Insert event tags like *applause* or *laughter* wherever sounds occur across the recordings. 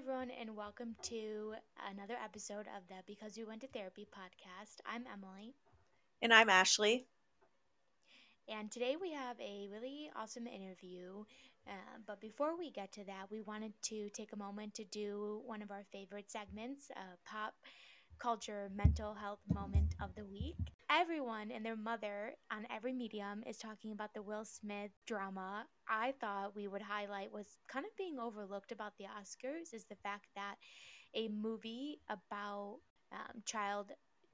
everyone, and welcome to another episode of the Because We Went to Therapy podcast. I'm Emily. And I'm Ashley. And today we have a really awesome interview. Uh, but before we get to that, we wanted to take a moment to do one of our favorite segments, uh, Pop Culture Mental Health Moment of the Week. Everyone and their mother on every medium is talking about the Will Smith drama. I thought we would highlight was kind of being overlooked about the Oscars is the fact that a movie about um, child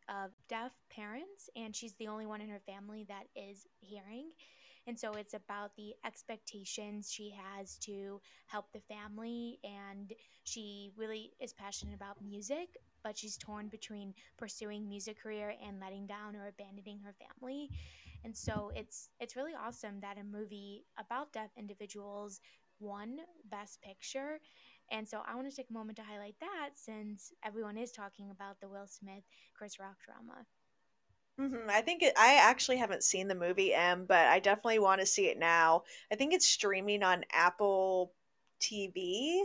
of deaf parents, and she's the only one in her family that is hearing. And so it's about the expectations she has to help the family, and she really is passionate about music, but she's torn between pursuing music career and letting down or abandoning her family. And so it's it's really awesome that a movie about deaf individuals won Best Picture and so I want to take a moment to highlight that since everyone is talking about the Will Smith Chris Rock drama. Mm-hmm. I think it, I actually haven't seen the movie M, but I definitely want to see it now. I think it's streaming on Apple TV.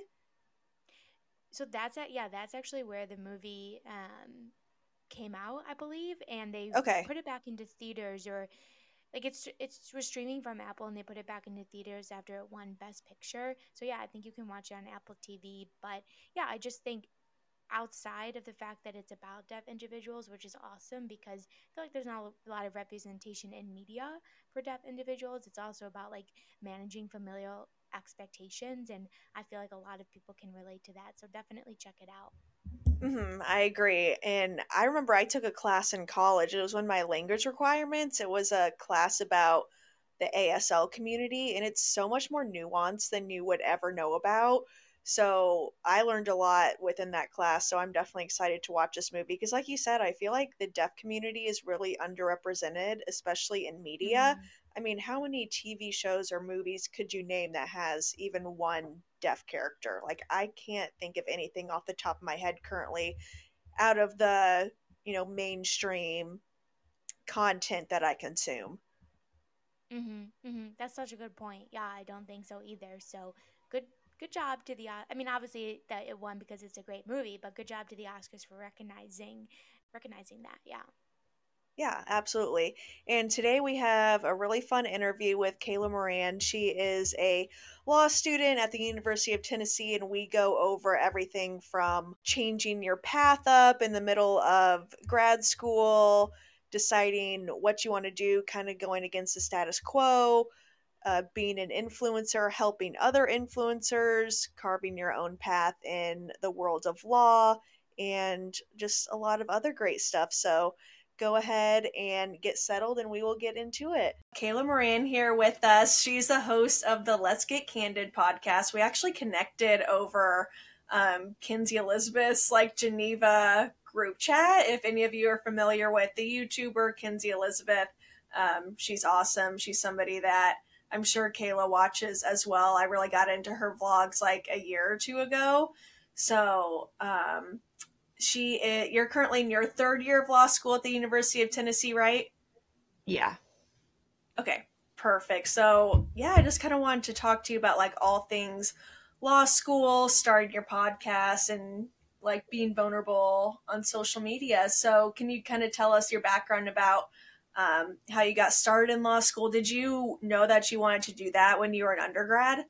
So that's at yeah, that's actually where the movie um, came out, I believe, and they okay. put it back into theaters or like it's it's was streaming from Apple and they put it back into theaters after it won Best Picture. So yeah, I think you can watch it on Apple TV. But yeah, I just think outside of the fact that it's about deaf individuals, which is awesome because I feel like there's not a lot of representation in media for deaf individuals. It's also about like managing familial expectations, and I feel like a lot of people can relate to that. So definitely check it out. Mm-hmm, I agree. And I remember I took a class in college. It was one of my language requirements. It was a class about the ASL community, and it's so much more nuanced than you would ever know about. So I learned a lot within that class. So I'm definitely excited to watch this movie because, like you said, I feel like the deaf community is really underrepresented, especially in media. Mm-hmm. I mean, how many TV shows or movies could you name that has even one deaf character? Like, I can't think of anything off the top of my head currently out of the, you know, mainstream content that I consume. Mhm. Mhm. That's such a good point. Yeah, I don't think so either. So, good good job to the I mean, obviously that it won because it's a great movie, but good job to the Oscars for recognizing recognizing that. Yeah. Yeah, absolutely. And today we have a really fun interview with Kayla Morán. She is a law student at the University of Tennessee, and we go over everything from changing your path up in the middle of grad school, deciding what you want to do, kind of going against the status quo, uh, being an influencer, helping other influencers, carving your own path in the world of law, and just a lot of other great stuff. So, go ahead and get settled and we will get into it. Kayla Morán here with us. She's the host of the Let's Get Candid podcast. We actually connected over um, Kenzie Elizabeth's like Geneva group chat. If any of you are familiar with the YouTuber Kinsey Elizabeth, um, she's awesome. She's somebody that I'm sure Kayla watches as well. I really got into her vlogs like a year or two ago. So, um, she is, you're currently in your third year of law school at the University of Tennessee, right? Yeah. Okay, perfect. So, yeah, I just kind of wanted to talk to you about like all things law school, starting your podcast, and like being vulnerable on social media. So, can you kind of tell us your background about um, how you got started in law school? Did you know that you wanted to do that when you were an undergrad?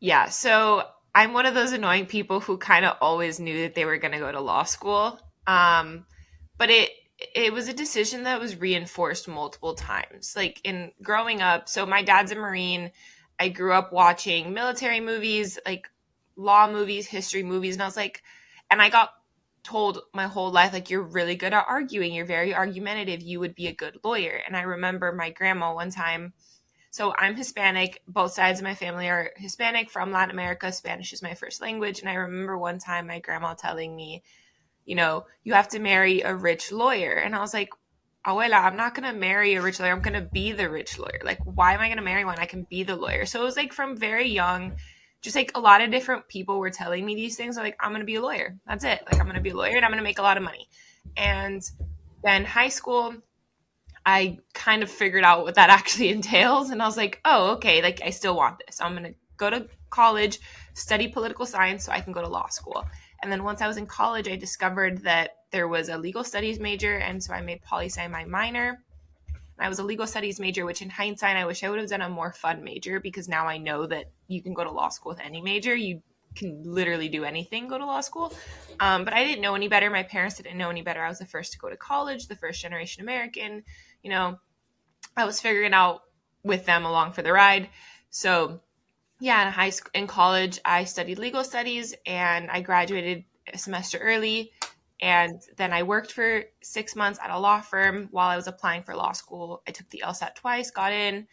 Yeah. So, I'm one of those annoying people who kind of always knew that they were going to go to law school. Um, but it it was a decision that was reinforced multiple times. Like in growing up, so my dad's a Marine. I grew up watching military movies, like law movies, history movies, and I was like, and I got told my whole life, like, you're really good at arguing, you're very argumentative, you would be a good lawyer. And I remember my grandma one time so I'm Hispanic. Both sides of my family are Hispanic from Latin America. Spanish is my first language. And I remember one time my grandma telling me, you know, you have to marry a rich lawyer. And I was like, Abuela, I'm not going to marry a rich lawyer. I'm going to be the rich lawyer. Like, why am I going to marry one? I can be the lawyer. So it was like from very young, just like a lot of different people were telling me these things. Like, I'm going to be a lawyer. That's it. Like, I'm going to be a lawyer and I'm going to make a lot of money. And then high school, I kind of figured out what that *laughs* actually entails. And I was like, oh, okay, like I still want this. I'm going to go to college, study political science so I can go to law school. And then once I was in college, I discovered that there was a legal studies major. And so I made poli sci my minor. I was a legal studies major, which in hindsight, I wish I would have done a more fun major because now I know that you can go to law school with any major. You can literally do anything, go to law school. Um, but I didn't know any better. My parents didn't know any better. I was the first to go to college, the first generation American. You know, I was figuring out with them along for the ride. So, yeah, in high school, in college, I studied legal studies and I graduated a semester early. And then I worked for six months at a law firm while I was applying for law school. I took the LSAT twice, got in,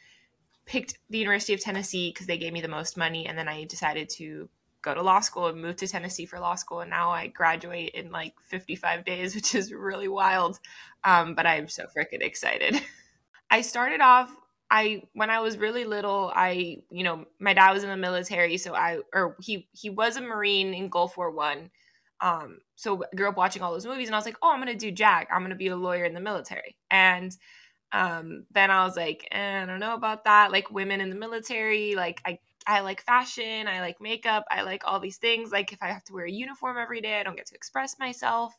picked the University of Tennessee because they gave me the most money. And then I decided to go to law school and move to Tennessee for law school. And now I graduate in like 55 days, *laughs* which is really wild. Um, but I'm so freaking excited. *laughs* I started off I when I was really little, I you know my dad was in the military, so I or he he was a Marine in Gulf War One. Um, so I grew up watching all those movies, and I was like, oh, I'm gonna do JAG, I'm gonna be a lawyer in the military. And um, then I was like, eh, I don't know about that. Like women in the military, like I I like fashion, I like makeup, I like all these things. Like if I have to wear a uniform every day, I don't get to express myself.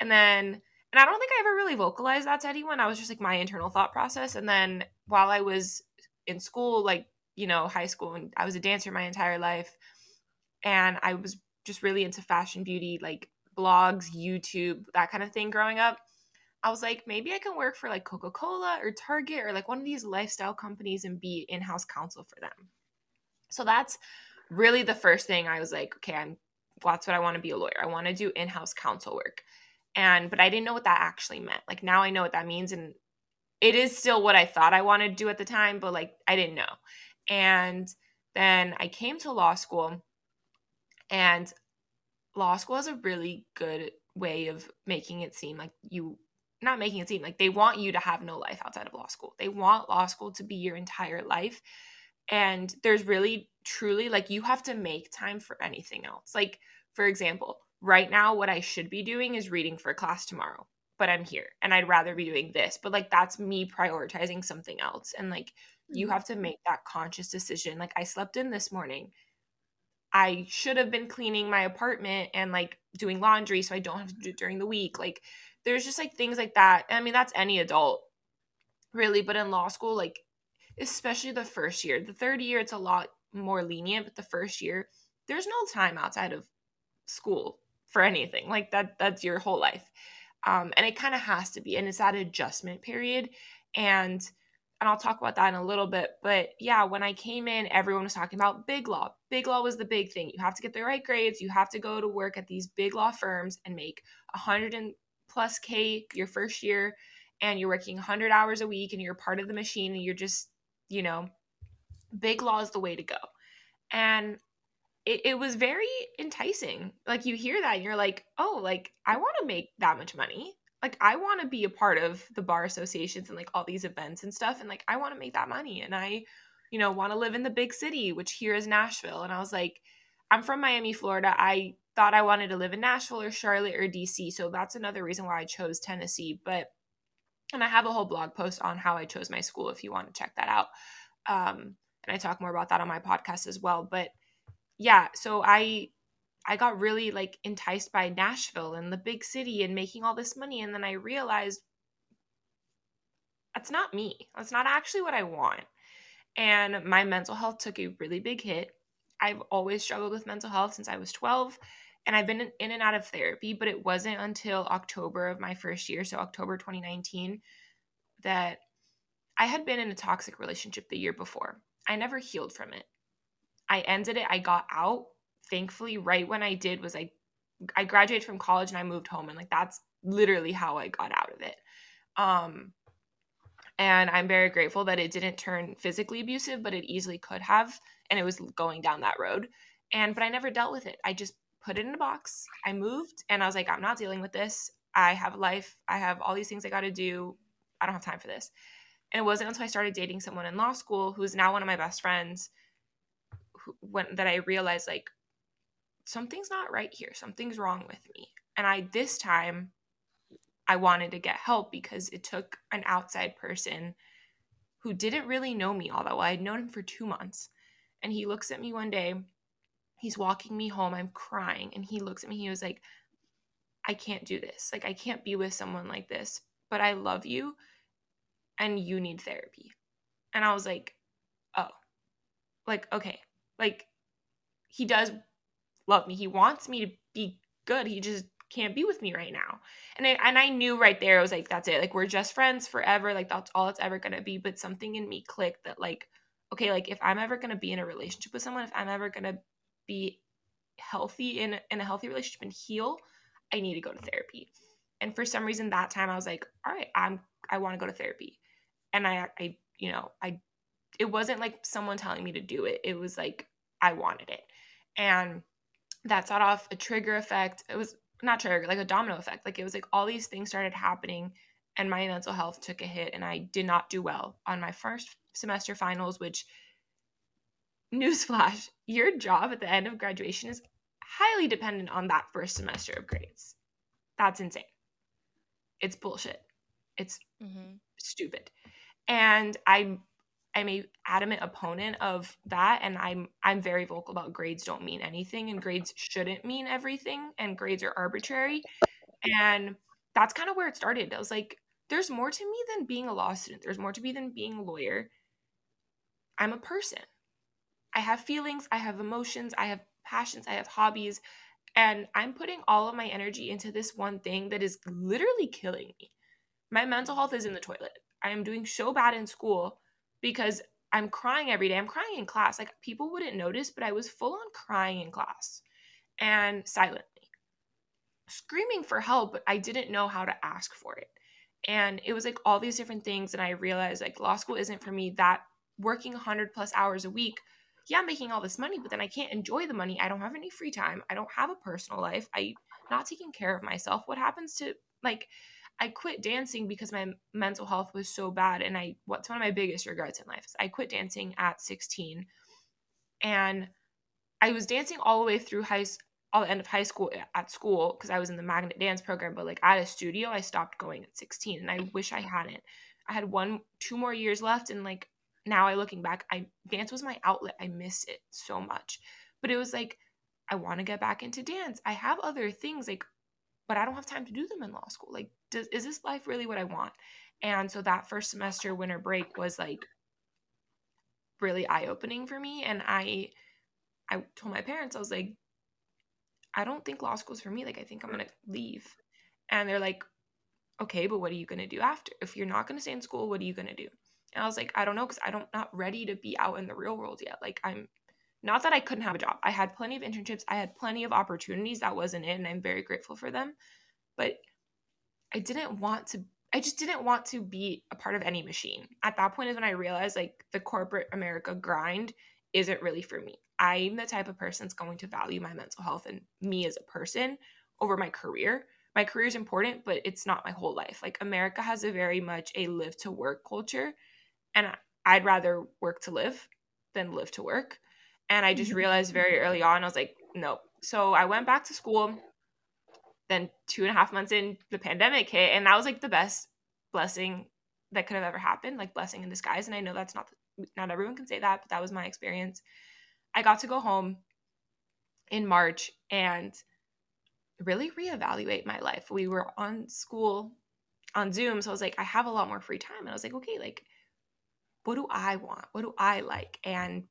And then and I don't think I ever really vocalized that to anyone. I was just like my internal thought process. And then while I was in school, like, you know, high school, and I was a dancer my entire life. And I was just really into fashion, beauty, like blogs, YouTube, that kind of thing growing up. I was like, maybe I can work for like Coca Cola or Target or like one of these lifestyle companies and be in house counsel for them. So that's really the first thing I was like, okay, I'm that's what I want to be a lawyer. I want to do in house counsel work. And but i didn't know what that actually meant. Like now i know what that means and it is still what i thought i wanted to do at the time but like i didn't know. And then i came to law school and law school has a really good way of making it seem like you not making it seem like they want you to have no life outside of law school. They want law school to be your entire life and there's really truly like you have to make time for anything else like for example right now what I should be doing is reading for class tomorrow, but I'm here and I'd rather be doing this. But like that's me prioritizing something else. And like you mm-hmm. have to make that conscious decision. Like I slept in this morning. I should have been cleaning my apartment and like doing laundry so I don't have to do it during the week. Like there's just like things like that. I mean, that's any adult really, but in law school, like especially the first year, the third year, it's a lot more lenient, but the first year, there's no time outside of school for anything like that that's your whole life um, and it kind of has to be and it's that adjustment period and and I'll talk about that in a little bit. But yeah, when I came in, everyone was talking about big law. Big law was the big thing. You have to get the right grades. You have to go to work at these big law firms and make a hundred and plus K your first year. And you're working 100 hours a week and you're part of the machine and you're just, you know, big law is the way to go. And it, it was very enticing. Like you hear that and you're like, oh, like I want to make that much money. Like I want to be a part of the bar associations and like all these events and stuff. And like I want to make that money. And I, you know, want to live in the big city, which here is Nashville. And I was like, I'm from Miami, Florida. I thought I wanted to live in Nashville or Charlotte or DC. So that's another reason why I chose Tennessee. But and I have a whole blog post on how I chose my school if you want to check that out. Um, and I talk more about that on my podcast as well. But yeah, so I I got really like enticed by Nashville and the big city and making all this money and then I realized that's not me. That's not actually what I want. And my mental health took a really big hit. I've always struggled with mental health since I was 12 and I've been in and out of therapy, but it wasn't until October of my first year, so October 2019, that I had been in a toxic relationship the year before. I never healed from it. I ended it. I got out. Thankfully, right when I did was I I graduated from college and I moved home and like that's literally how I got out of it. Um and I'm very grateful that it didn't turn physically abusive, but it easily could have and it was going down that road. And but I never dealt with it. I just put it in a box. I moved and I was like I'm not dealing with this. I have life. I have all these things I got to do. I don't have time for this. And it wasn't until I started dating someone in law school who's now one of my best friends when that I realized like something's not right here. Something's wrong with me. And I this time I wanted to get help because it took an outside person who didn't really know me all that well. I'd known him for 2 months. And he looks at me one day. He's walking me home. I'm crying. And he looks at me. He was like, I can't do this. Like, I can't be with someone like this, but I love you and you need therapy. And I was like, oh, like, okay. Like, he does love me. He wants me to be good. He just can't be with me right now. And I, and I knew right there, I was like, that's it. Like, we're just friends forever. Like, that's all it's ever going to be. But something in me clicked that, like, okay, like, if I'm ever going to be in a relationship with someone, if I'm ever going to be healthy in, in a healthy relationship and heal, I need to go to therapy. And for some reason that time I was like, all right, I'm I want to go to therapy. And I I you know, I it wasn't like someone telling me to do it. It was like I wanted it. And that set off a trigger effect. It was not trigger, like a domino effect. Like it was like all these things started happening and my mental health took a hit and I did not do well on my first semester finals, which newsflash, your job at the end of graduation is highly dependent on that first semester of grades. That's insane. It's bullshit. It's mm-hmm. stupid. And I'm I'm a adamant opponent of that and I'm I'm very vocal about grades don't mean anything and grades shouldn't mean everything and grades are arbitrary. And that's kind of where it started. I was like there's more to me than being a law student. There's more to me than being a lawyer. I'm a person. I have feelings, I have emotions, I have passions, I have hobbies, and I'm putting all of my energy into this one thing that is literally killing me. My mental health is in the toilet. I am doing so bad in school because I'm crying every day. I'm crying in class. Like people wouldn't notice, but I was full on crying in class and silently screaming for help, but I didn't know how to ask for it. And it was like all these different things. And I realized like law school isn't for me. That working 100 plus hours a week yeah, I'm making all this money, but then I can't enjoy the money. I don't have any free time. I don't have a personal life. I not taking care of myself. What happens to like I quit dancing because my mental health was so bad and I what's one of my biggest regrets in life is I quit dancing at 16 and I was dancing all the way through high all the end of high school eh, at school because I was in the magnet dance program but like at a studio I stopped going at 16 and I wish I hadn't. I had one two more years left and like now I looking back, I dance was my outlet. I miss it so much. But it was like I want to get back into dance. I have other things like but I don't have time to do them in law school. Like does is this life really what I want? And so that first semester winter break was like really eye-opening for me and I I told my parents I was like I don't think law school is for me. Like I think I'm going to leave. And they're like okay, but what are you going to do after? If you're not going to stay in school, what are you going to do? And I was like, I don't know, because I don't not ready to be out in the real world yet. Like I'm not that I couldn't have a job. I had plenty of internships. I had plenty of opportunities. That wasn't it. And I'm very grateful for them. But I didn't want to I just didn't want to be a part of any machine. At that point is when I realized like the corporate America grind isn't really for me. I'm the type of person that's going to value my mental health and me as a person over my career. My career is important, but it's not my whole life. Like America has a very much a live to work culture and I'd rather work to live than live to work. And I just mm-hmm. realized very early on, I was like, no. So I went back to school. Then two and a half months in, the pandemic hit, and that was like the best blessing that could have ever happened, like blessing in disguise. And I know that's not not everyone can say that, but that was my experience. I got to go home in March and really reevaluate my life. We were on school on Zoom, so I was like, I have a lot more free time, and I was like, okay, like what do I want? What do I like? And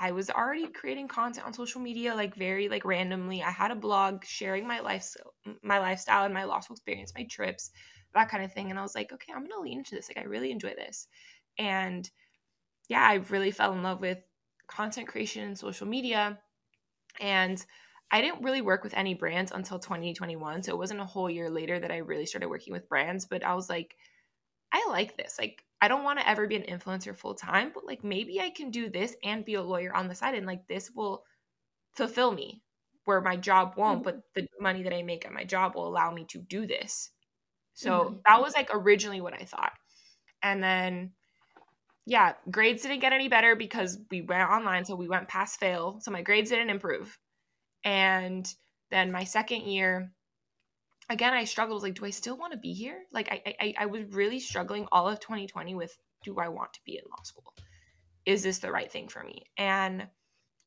I was already creating content on social media like very like randomly. I had a blog sharing my life my lifestyle and my school experience, my trips, that kind of thing. And I was like, okay, I'm gonna lean into this. Like I really enjoy this. And yeah, I really fell in love with content creation and social media. And I didn't really work with any brands until 2021. So it wasn't a whole year later that I really started working with brands. But I was like, I like this. Like I don't want to ever be an influencer full time, but like maybe I can do this and be a lawyer on the side and like this will fulfill me where my job won't, mm-hmm. but the money that I make at my job will allow me to do this. So mm-hmm. that was like originally what I thought. And then yeah, grades didn't get any better because we went online, so we went past fail. So my grades didn't improve. And then my second year, again i struggled like do i still want to be here like I, I i was really struggling all of 2020 with do i want to be in law school is this the right thing for me and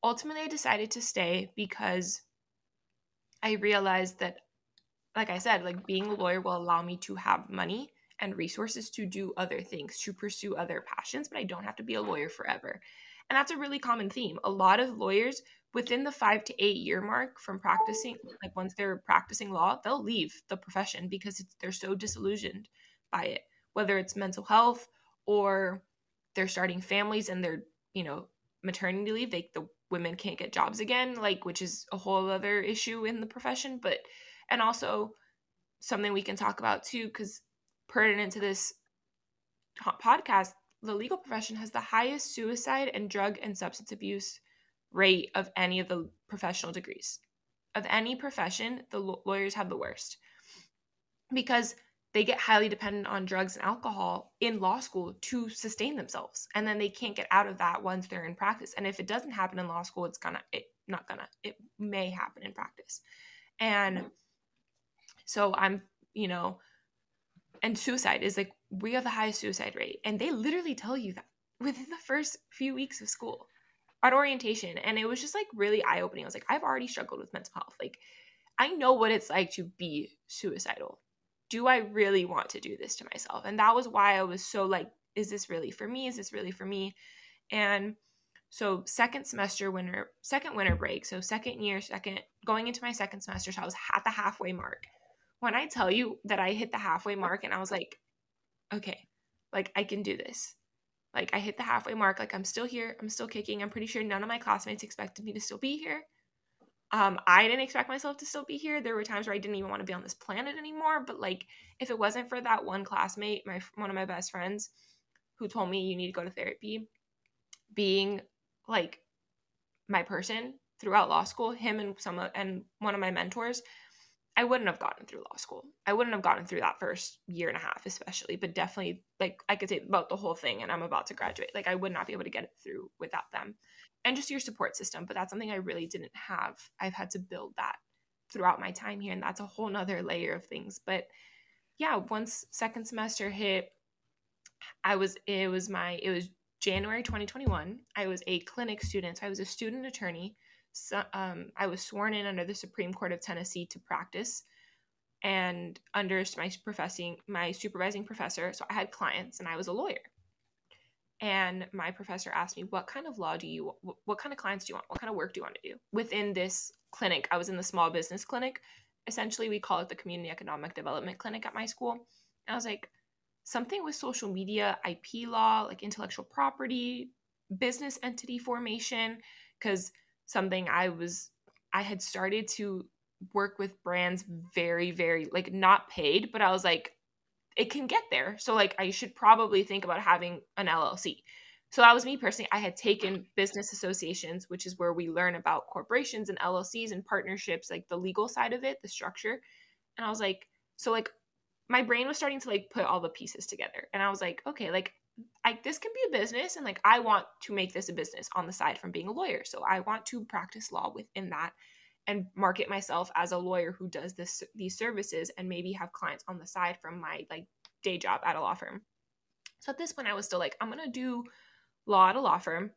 ultimately, I decided to stay because I realized that, like I said, like being a lawyer will allow me to have money and resources to do other things, to pursue other passions, but I don't have to be a lawyer forever. And that's a really common theme. A lot of lawyers within the five to eight year mark from practicing, like once they're practicing law, they'll leave the profession because they're so disillusioned by it, whether it's mental health or they're starting families and they're, you know, maternity leave, they, the women can't get jobs again, like, which is a whole other issue in the profession. But, and also something we can talk about too, because pertinent to this podcast, the legal profession has the highest suicide and drug and substance abuse rate of any of the professional degrees. Of any profession, the lawyers have the worst. Because they get highly dependent on drugs and alcohol in law school to sustain themselves. And then they can't get out of that once they're in practice. And if it doesn't happen in law school it's gonna it not gonna it may happen in practice. And so i'm you know and suicide is like we have the highest suicide rate. And they literally tell you that within the first few weeks of school at orientation and it was just like really eye-opening. I was like i've already struggled with mental health. Like i know what it's like to be suicidal. Do i really want to do this to myself? And that was why i was so like is this really for me? Is this really for me? And so second semester winter second winter break so second year second going into my second semester so i was at the halfway mark. When I tell you that I hit the halfway mark and I was like, okay, like I can do this. Like I hit the halfway mark, like I'm still here, I'm still kicking. I'm pretty sure none of my classmates expected me to still be here. Um, I didn't expect myself to still be here. There were times where I didn't even want to be on this planet anymore. But like, if it wasn't for that one classmate, my one of my best friends, who told me you need to go to therapy, being like my person throughout law school, him and some and one of my mentors, I wouldn't have gotten through law school. I wouldn't have gotten through that first year and a half, especially, but definitely, like, I could say about the whole thing, and I'm about to graduate. Like, I would not be able to get it through without them. And just your support system. But that's something I really didn't have. I've had to build that throughout my time here, and that's a whole nother layer of things. But yeah, once second semester hit, I was, it was my, it was January 2021. I was a clinic student. So I was a student attorney so, um, I was sworn in under the Supreme Court of Tennessee to practice and under my professing my supervising professor so i had clients and i was a lawyer. And my professor asked me what kind of law do you what kind of clients do you want? What kind of work do you want to do? Within this clinic i was in the small business clinic. Essentially we call it the community economic development clinic at my school. And i was like something with social media ip law like intellectual property business entity formation. Because something I was I had started to work with brands very very like not paid, but I was like it can get there. So like I should probably think about having an LLC. So that was me personally. I had taken business associations, which is where we learn about corporations and LLCs and partnerships, like the legal side of it, the structure. And I was like, so like my brain was starting to like put all the pieces together. And I was like, okay, like I this can be a business and like I want to make this a business on the side from being a lawyer. So I want to practice law within that and market myself as a lawyer who does this these services and maybe have clients on the side from my like day job at a law firm. So at this point I was still like I'm going to do law at a law firm,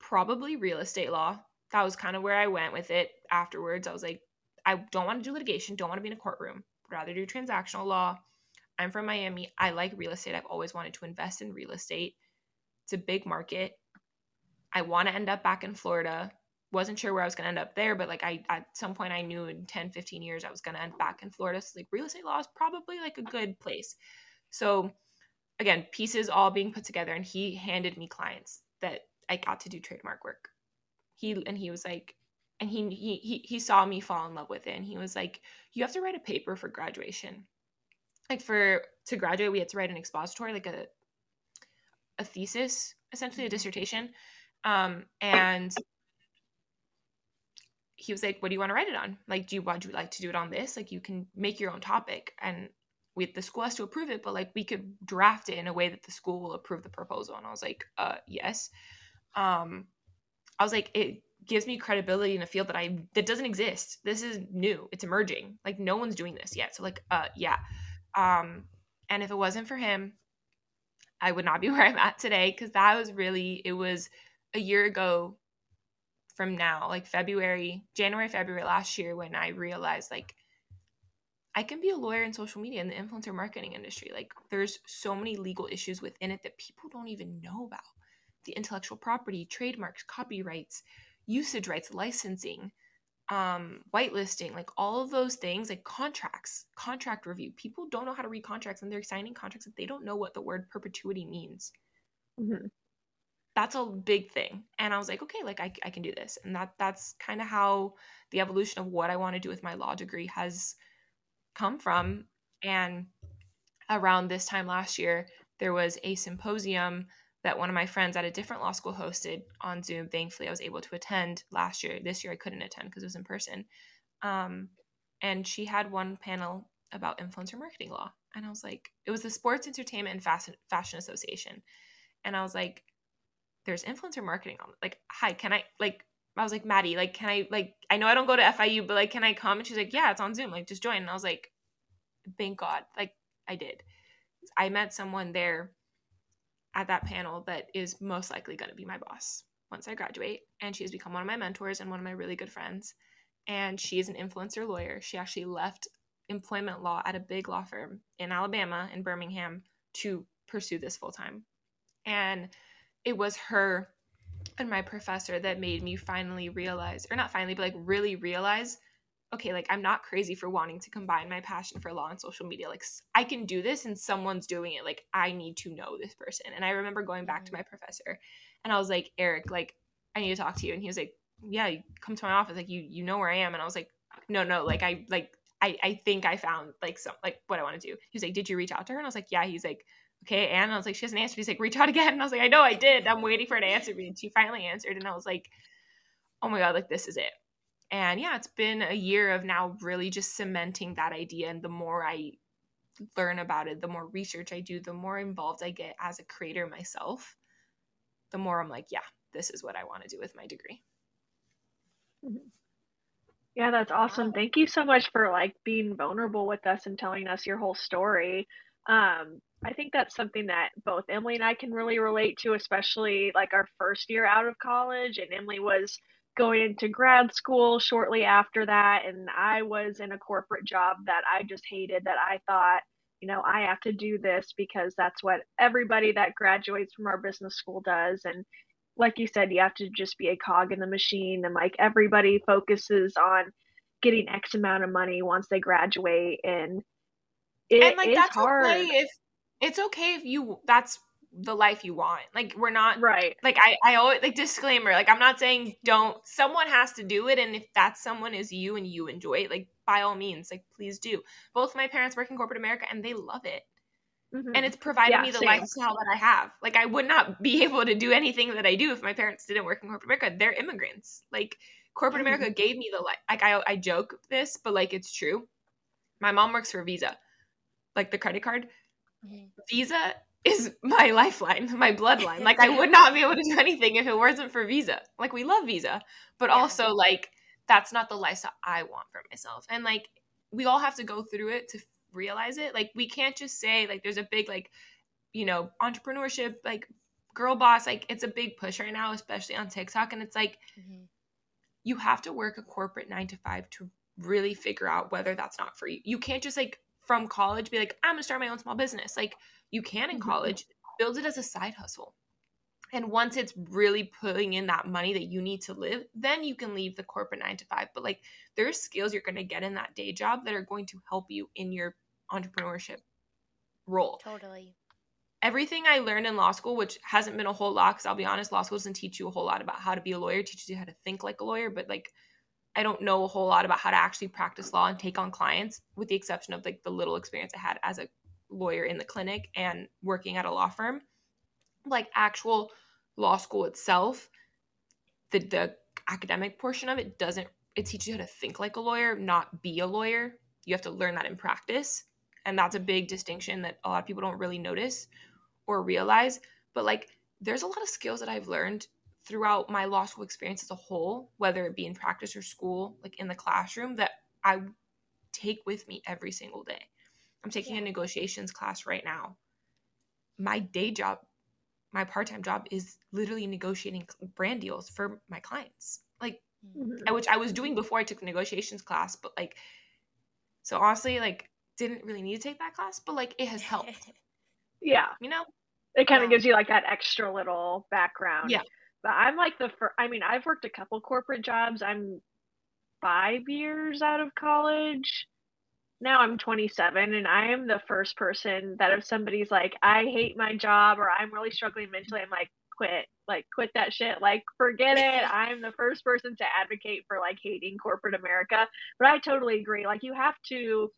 probably real estate law. That was kind of where I went with it afterwards. I was like I don't want to do litigation, don't want to be in a courtroom. rather do transactional law I'm from Miami. I like real estate. I've always wanted to invest in real estate. It's a big market. I want to end up back in Florida. Wasn't sure where I was going to end up there, but like I at some point I knew in 10, 15 years I was going to end back in Florida. So like real estate law is probably like a good place. So again, pieces all being put together and he handed me clients that I got to do trademark work. He and he was like and he he he saw me fall in love with it and he was like you have to write a paper for graduation like for to graduate we had to write an expository like a a thesis essentially a mm-hmm. dissertation. Um and he was like what do you want to write it on? Like do you would you like to do it on this? Like you can make your own topic. And we the school has to approve it but like we could draft it in a way that the school will approve the proposal. And i was like uh yes. Um i was like it gives me credibility in a field that i that doesn't exist. This is new. It's emerging. Like no one's doing this yet. So like uh yeah um, and if it wasn't for him, I would not be *laughs* where I'm at today because that was really, it was a year ago from now, like February, January, February last year, when I realized like I can be a lawyer in social media in the influencer marketing industry. Like there's so many legal issues within it that people don't even know about. The intellectual property, trademarks, copyrights, usage rights, licensing, um, whitelisting, like all of those things, like contracts, contract review. People don't know how to read contracts and they're signing contracts that they don't know what the word perpetuity means. Mm-hmm. That's a big thing. And I was like, okay, like I, I can do this. And that that's kind of how the evolution of what I want to do with my law degree has come from. And around this time last year, there was a symposium that one of my friends at a different law school hosted on Zoom. Thankfully, I was able to attend last year. This year, I couldn't attend because it was in person. Um, and she had one panel about influencer marketing law. And I was like, it was the Sports Entertainment and Fashion, Fashion Association. And I was like, there's influencer marketing on. Like, hi, can I, like, I was like, Maddie, like, can I, like, I know I don't go to FIU, but like, can I come? And she's like, yeah, it's on Zoom. Like, just join. And I was like, thank God. Like, I did. I met someone there at that panel that is most likely going to be my boss once I graduate. And she has become one of my mentors and one of my really good friends. And she is an influencer lawyer. She actually left employment law at a big law firm in Alabama, in Birmingham, to pursue this full time. And it was her and my professor that made me finally realize, or not finally, but like really realize okay, like I'm not crazy for wanting to combine my passion for law and social media. Like I can do this and someone's doing it. Like I need to know this person. And I remember going back to mm-hmm. my professor and I was like, Eric, like I need to talk to you. And he was like, yeah, come to my office. Like you, you know where I am. And I was like, no, no, like I, like, I, I think I found like some, like what I want to do. He was like, did you reach out to her? And I was like, yeah. He's like, okay. And I was like, she hasn't answered. He's like, reach out again. And I was like, I know I did. I'm waiting for her to answer me. And she finally answered. And I was like, oh my God, like this is it and yeah, it's been a year of now really just cementing that idea. And the more I learn about it, the more research I do, the more involved I get as a creator myself, the more I'm like, yeah, this is what I want to do with my degree. Mm-hmm. Yeah, that's awesome. Thank you so much for like being vulnerable with us and telling us your whole story. Um, I think that's something that both Emily and I can really relate to, especially like our first year out of college. And Emily was going into grad school shortly after that and I was in a corporate job that I just hated that I thought you know I have to do this because that's what everybody that graduates from our business school does and like you said you have to just be a cog in the machine and like everybody focuses on getting x amount of money once they graduate and it and like that's hard. okay if it's okay if you that's the life you want. Like we're not right. Like I, I always like disclaimer. Like I'm not saying don't. Someone has to do it, and if that someone is you and you enjoy it, like by all means, like please do. Both my parents work in corporate America, and they love it. Mm-hmm. And it's provided yeah, me the same. lifestyle that I have. Like I would not be *laughs* able to do anything that I do if my parents didn't work in corporate America. They're immigrants. Like corporate mm-hmm. America gave me the life. Like I, I joke this, but like it's true. My mom works for Visa, like the credit card. Mm-hmm. Visa is my *laughs* lifeline, my bloodline. Like I would not be able to do anything if it wasn't for Visa. Like we love Visa, but yeah. also like that's not the lifestyle I want for myself. And like we all have to go through it to realize it. Like we can't just say like there's a big like you know entrepreneurship like girl boss like it's a big push right now especially on TikTok and it's like mm-hmm. you have to work a corporate 9 to 5 to really figure out whether that's not for you. You can't just like from college be like I'm to start my own small business. Like you can in mm-hmm. college build it as a side hustle. And once it's really putting in that money that you need to live then you can leave the corporate 9 to 5 but like there's skills you're to get in that day job that are going to help you in your entrepreneurship role. Totally. Everything i learned in law school which hasn't been a whole lot because i'll be honest law school doesn't teach you a whole lot about how to be a lawyer. It teaches you how to think like a lawyer but like i don't know a whole lot about how to actually practice law and take on clients with the exception of like the little experience i had as a lawyer in the clinic and working at a law firm. Like actual law school itself the the academic portion of it doesn't it teaches you how to think like a lawyer not be a lawyer. You have to learn that in practice. And that's a big distinction that a lot of people don't really notice or realize. But like there's a lot of skills that i've learned throughout my law school experience as a whole whether it be in practice or school like in the classroom that i take with me every single day I'm taking yeah. a negotiations class right now. My day job, my part time job is literally negotiating brand deals for my clients. Like, mm-hmm. which I was doing before I took the negotiations class. But like, so honestly, like, didn't really need to take that class, but like, it has *laughs* helped. yeah, you know, it kind of yeah. gives you like that extra little background. Yeah. But I'm like the first. I mean, I've worked a couple corporate jobs. I'm five years out of college. Now I'm 27, and I am the first person that if somebody's like, I hate my job or I'm really struggling mentally, I'm like, quit like quit that shit like forget it *laughs* i'm the first person to advocate for like hating corporate america but i totally agree like you have to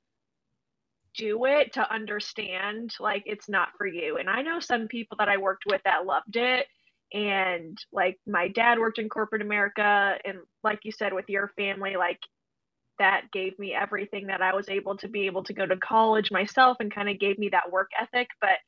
do it to understand like it's not for you and i know some people that i worked with that loved it and like my dad worked in corporate america and like you said with your family like that gave me everything that i was able to be able to go to college myself and kind of gave me that work ethic but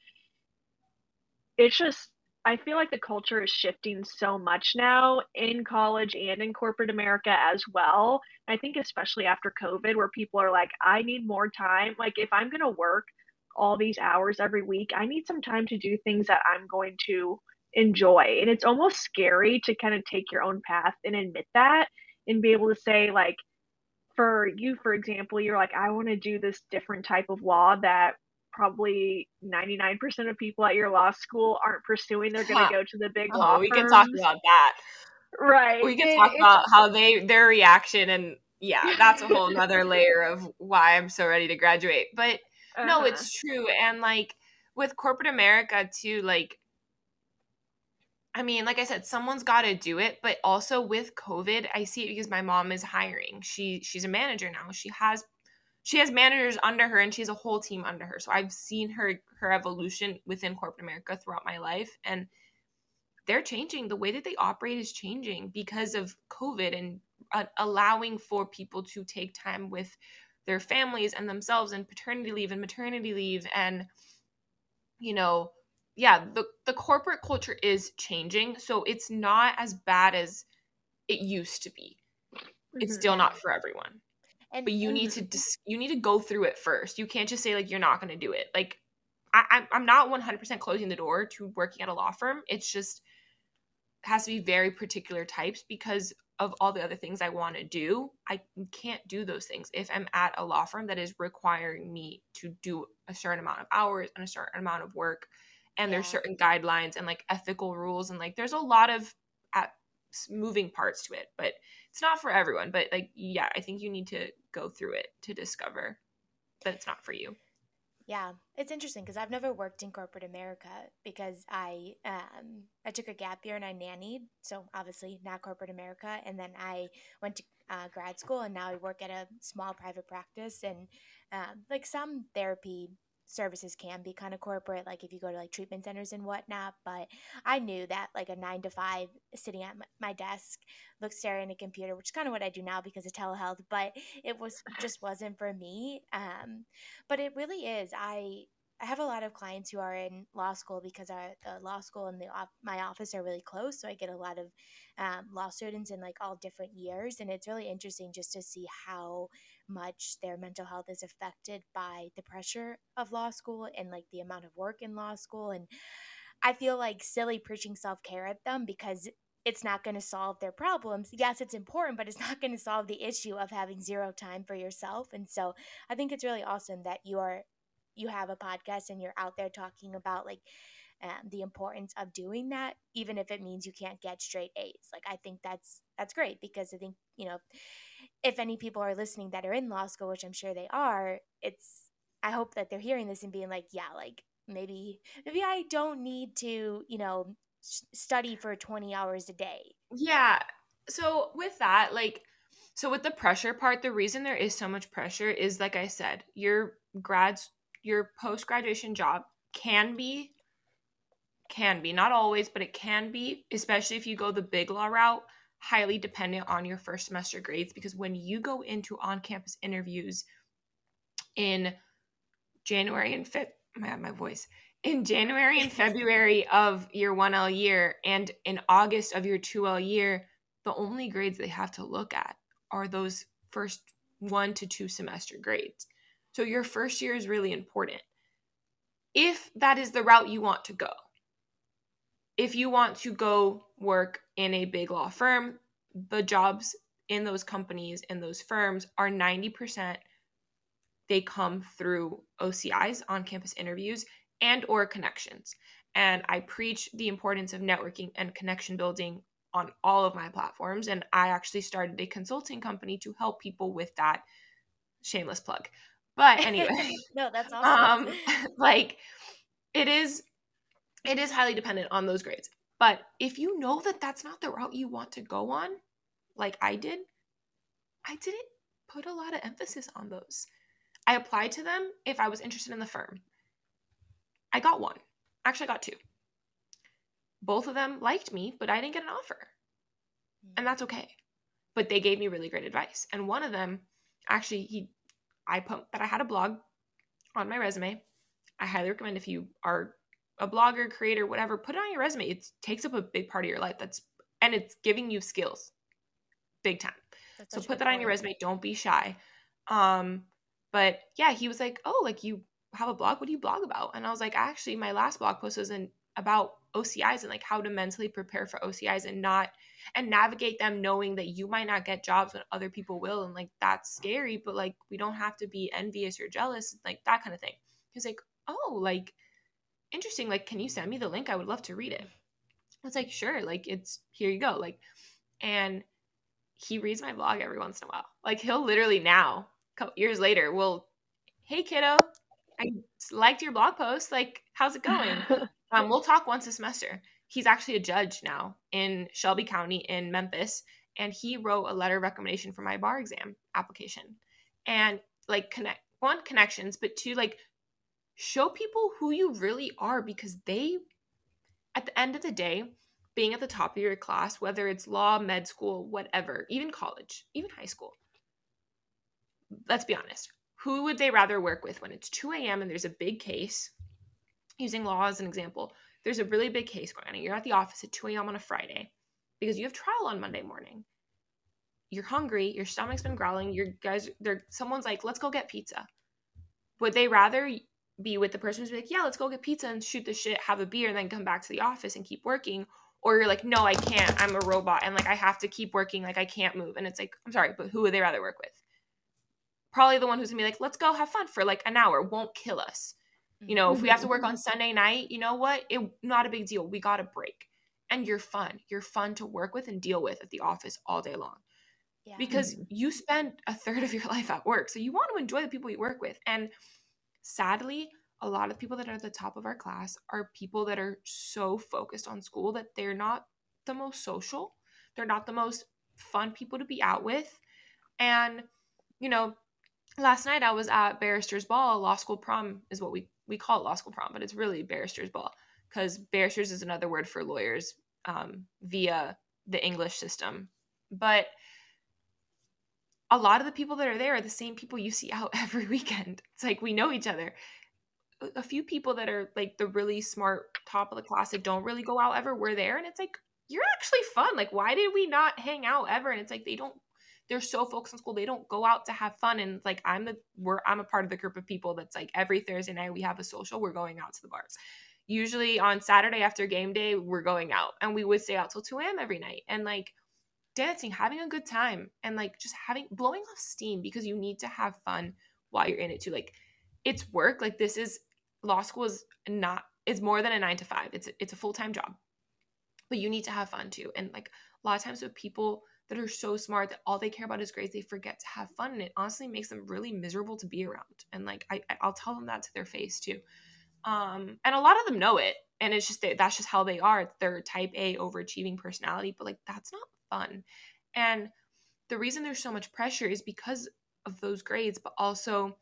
it's just I feel like the culture is shifting so much now in college and in corporate America as well. I think especially after COVID where people are like I need more time. Like if I'm going to work all these hours every week, I need some time to do things that I'm going to enjoy. And it's almost scary to kind of take your own path and admit that and be able to say like for you for example, you're like I want to do this different type of law that probably 99% of people at your law school aren't pursuing. They're going to go to the big oh, law We can talk about that. Right. We can it, talk about how they their reaction and yeah, that's a whole other *laughs* layer of why I'm so ready to graduate. But uh-huh. no, it's true. And like with corporate America too, like I mean, like I said, someone's got to do it, but also with COVID, I see it because my mom is hiring. She she's a manager now. She has she has managers under her and she has a whole team under her. So I've seen her her evolution within corporate America throughout my life and they're changing. The way that they operate is changing because of COVID and uh, allowing for people to take time with their families and themselves and paternity leave and maternity leave and you know yeah the the corporate culture is changing so it's not as bad as it used to be it's mm-hmm. still not for everyone and, but you need to dis- you need to go through it first. You can't just say like you're not going to do it. Like I, I'm not 100% closing the door to working at a law firm. It's just has to be very particular types because of all the other things I want to do. I can't do those things if I'm at a law firm that is requiring me to do a certain amount of hours and a certain amount of work. And yeah. there's certain guidelines and like ethical rules and like there's a lot of at moving parts to it. But it's not for everyone, but like yeah, I think you need to go through it to discover that it's not for you. Yeah, it's interesting because I've never worked in corporate America because I um I took a gap year and I nannied, so obviously not corporate America, and then I went to uh, grad school and now I work at a small private practice and um, like some therapy services can be kind of corporate, like if you go to like treatment centers and whatnot. But I knew that like a nine to five sitting at my desk, look staring at a computer, which is kind of what I do now because of telehealth, but it was just wasn't for me. Um, but it really is. I I have a lot of clients who are in law school because our, the law school and the my office are really close. So I get a lot of um, law students in like all different years, and it's really interesting just to see how much their mental health is affected by the pressure of law school and like the amount of work in law school. And I feel like silly preaching self care at them because it's not going to solve their problems. Yes, it's important, but it's not going to solve the issue of having zero time for yourself. And so I think it's really awesome that you are you have a podcast and you're out there talking about like um, the importance of doing that even if it means you can't get straight a's like i think that's that's great because i think you know if any people are listening that are in law school, which I'm sure they are, it's I hope that they're hearing this and being like, yeah, like maybe maybe I don't need to, you know, study for 20 hours a day. Yeah. So with that, like so with the pressure part, the reason there is so much pressure is like I said, your grads your post graduation job can be can be not always, but it can be, especially if you go the big law route highly dependent on your first semester grades because when you go into on campus interviews in January and Feb oh my, my voice in January and February of your 1L year and in August of your 2L year, the only grades they have to look at are those first one to two semester grades. So your first year is really important. If that is the route you want to go, if you want to go work in a big law firm, the jobs in those companies in those firms are 90% they come through OCIs on campus interviews and or connections. And I preach the importance of networking and connection building on all of my platforms and I actually started a consulting company to help people with that shameless plug. But *laughs* anyway, no, that's awesome. Um *laughs* like it is it is highly dependent on those grades. But if you know that that's not the route you want to go on, like I did, I didn't put a lot of emphasis on those. I applied to them if I was interested in the firm. I got one. Actually, I got two. Both of them liked me, but I didn't get an offer. And that's okay. But they gave me really great advice. And one of them, actually, he I put that I had a blog on my resume. I highly recommend if you are a blogger, creator, whatever, put it on your resume. It takes up a big part of your life. That's and it's giving you skills. Big time. That's so put that on your resume. Don't be shy. Um, but yeah, he was like, "Oh, like you have a blog? What do you blog about?" And I was like, "Actually, my last blog post was in about OCIs and like how to mentally prepare for OCIs and not and navigate them knowing that you might not get jobs when other people will and like that's scary but like we don't have to be envious or jealous like that kind of thing he's like oh like interesting like can you send me the link? I would love to read it. I was like sure like it's here you go like and he reads my blog every once in a while. Like he'll literally now couple years later will hey kiddo i liked your blog post like how's it going? *laughs* Um, we'll talk once a semester. He's actually a judge now in Shelby County in Memphis. And he wrote a letter of recommendation for my bar exam application. And like connect one connections, but two, like show people who you really are because they at the end of the day, being at the top of your class, whether it's law, med school, whatever, even college, even high school, let's be honest, who would they rather work with when it's 2 a.m. and there's a big case? Using law as an example, there's a really big case going on you're at the office at 2 a.m. on a Friday because you have trial on Monday morning. You're hungry, your stomach's been growling, your guys there someone's like, let's go get pizza. Would they rather be with the person who's like, yeah, let's go get pizza and shoot the shit, have a beer, and then come back to the office and keep working? Or you're like, no, I can't. I'm a robot and like I have to keep working, like I can't move. And it's like, I'm sorry, but who would they rather work with? Probably the one who's gonna be like, let's go have fun for like an hour, won't kill us. You know, if we have to work on Sunday night, you know what? It not a big deal. We got a break. And you're fun. You're fun to work with and deal with at the office all day long. Yeah. Because mm-hmm. you spend a third of your *laughs* life at work. So you want to enjoy the people you work with. And sadly, a lot of people that are at the top of our class are people that are so focused on school that they're not the most social. They're not the most fun people to be out with. And, you know, last night I was at Barrister's Ball, law school prom is what we we call it law school prom, but it's really barrister's ball because barristers is another word for lawyers um, via the English system. But a lot of the people that are there are the same people you see *laughs* out every weekend. It's like we know each other. A few people that are like the really smart top of the class that don't really go out ever were there, and it's like you're actually fun. Like, why did we not hang out ever? And it's like they don't they're so focused on school they don't go out to have fun and like i'm the we're i'm a part of the group of people that's like every thursday night we have a social we're going out to the bars usually on saturday after game day we're going out and we would stay out till 2 a.m every night and like dancing having a good time and like just having blowing off steam because you need to have fun while you're in it too. Like it's work. Like this is law school is not it's more than a nine to five. It's it's a full-time job. But you need to have fun too. And like a lot of times with people that are so smart that all they care about is grades they forget to have fun and it honestly makes them really miserable to be around. And like I, i'll tell them that to their face too. Um and a lot of them know it. And it's just that that's just how they are. It's their type a overachieving personality. But like that's not fun. And the reason there's so much pressure is because of those grades but also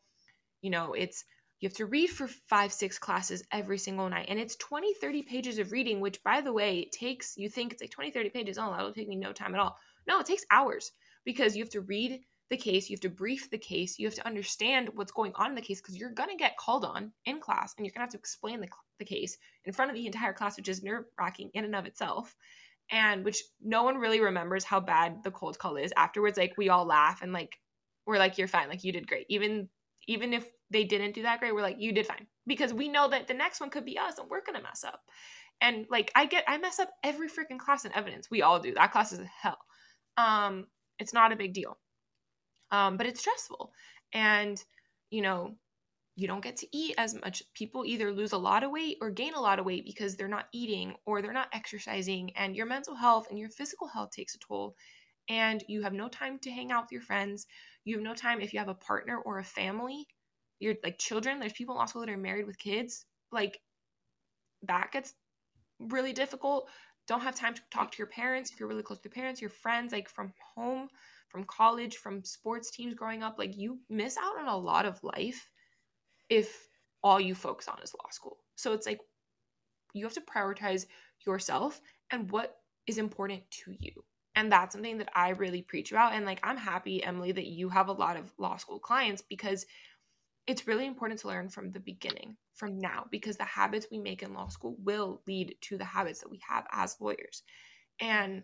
you know it's you have to read for five six classes every single night. And it's 20 30 pages of reading which by the way it takes you think it's like 20 30 pages oh that'll take me no time at all. No, it takes hours because you have to read the case, you have to brief the case, you have to understand what's going on in the case because you're going to get called on in class and you're going to have to explain the, the case in front of the entire class, which is nerve wracking in and of itself. And which no one really remembers how bad the cold call is. Afterwards, like we all laugh and like we're like, you're fine, like you did great. Even even if they didn't do that great, we're like, you did fine. Because we know that the next one could be us and we're gonna mess up. And like I get I mess up every freaking class in evidence. We all do. That class is hell. Um, it's not a big deal. Um, but it's stressful. And, you know, you don't get to eat as much. People either lose a lot of weight or gain a lot of weight because they're not eating or they're not exercising, and your mental health and your physical health takes a toll. And you have no time to hang out with your friends. You have no time if you have a partner or a family, you're like children. There's people school that are married with kids. Like that gets really difficult. Don't have time to talk to your parents if you're really close to your parents, your friends, like from home, from college, from sports teams growing up. Like you miss out on a lot of life if all you focus on is law school. So it's like you have to prioritize yourself and what is important to you. And that's something that I really preach about. And like, I'm happy, Emily, that you have a lot of law school clients because it's really important to learn from the beginning, from now, because the habits we make in law school will lead to the habits that we have as lawyers. And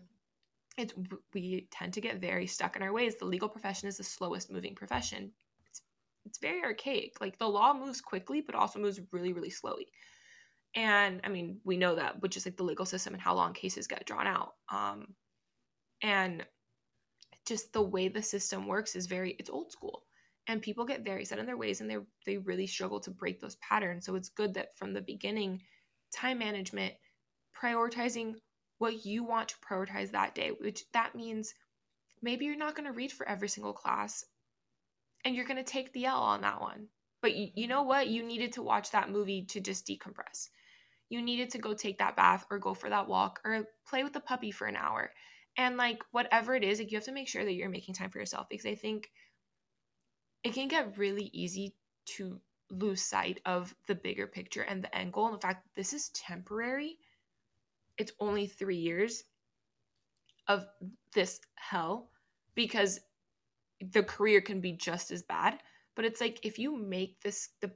it's we tend to get very stuck in our ways. The legal profession is the slowest moving profession it's very archaic. Like the law moves quickly, but also moves really, really slowly. And I mean, we know that, which is like the legal system and how long cases get drawn out. Um, and just the way the system works is very, it's old school. And people get very set in their ways and they they really struggle to break those patterns. So it's good that from the beginning, time management, prioritizing what you want to prioritize that day, which that means maybe you're not going to read for every single class and you're going to take the L on that one. But you, you know what? You needed to watch that movie to just decompress. You needed to go take that bath or go for that walk or play with the puppy for an hour. And like whatever it is, like you have to make sure that you're making time for yourself because I think it can get really easy to lose sight of the bigger picture and the end goal and the fact that this is temporary. It's only three years of this hell because the career can be just as bad but it's like if you make this the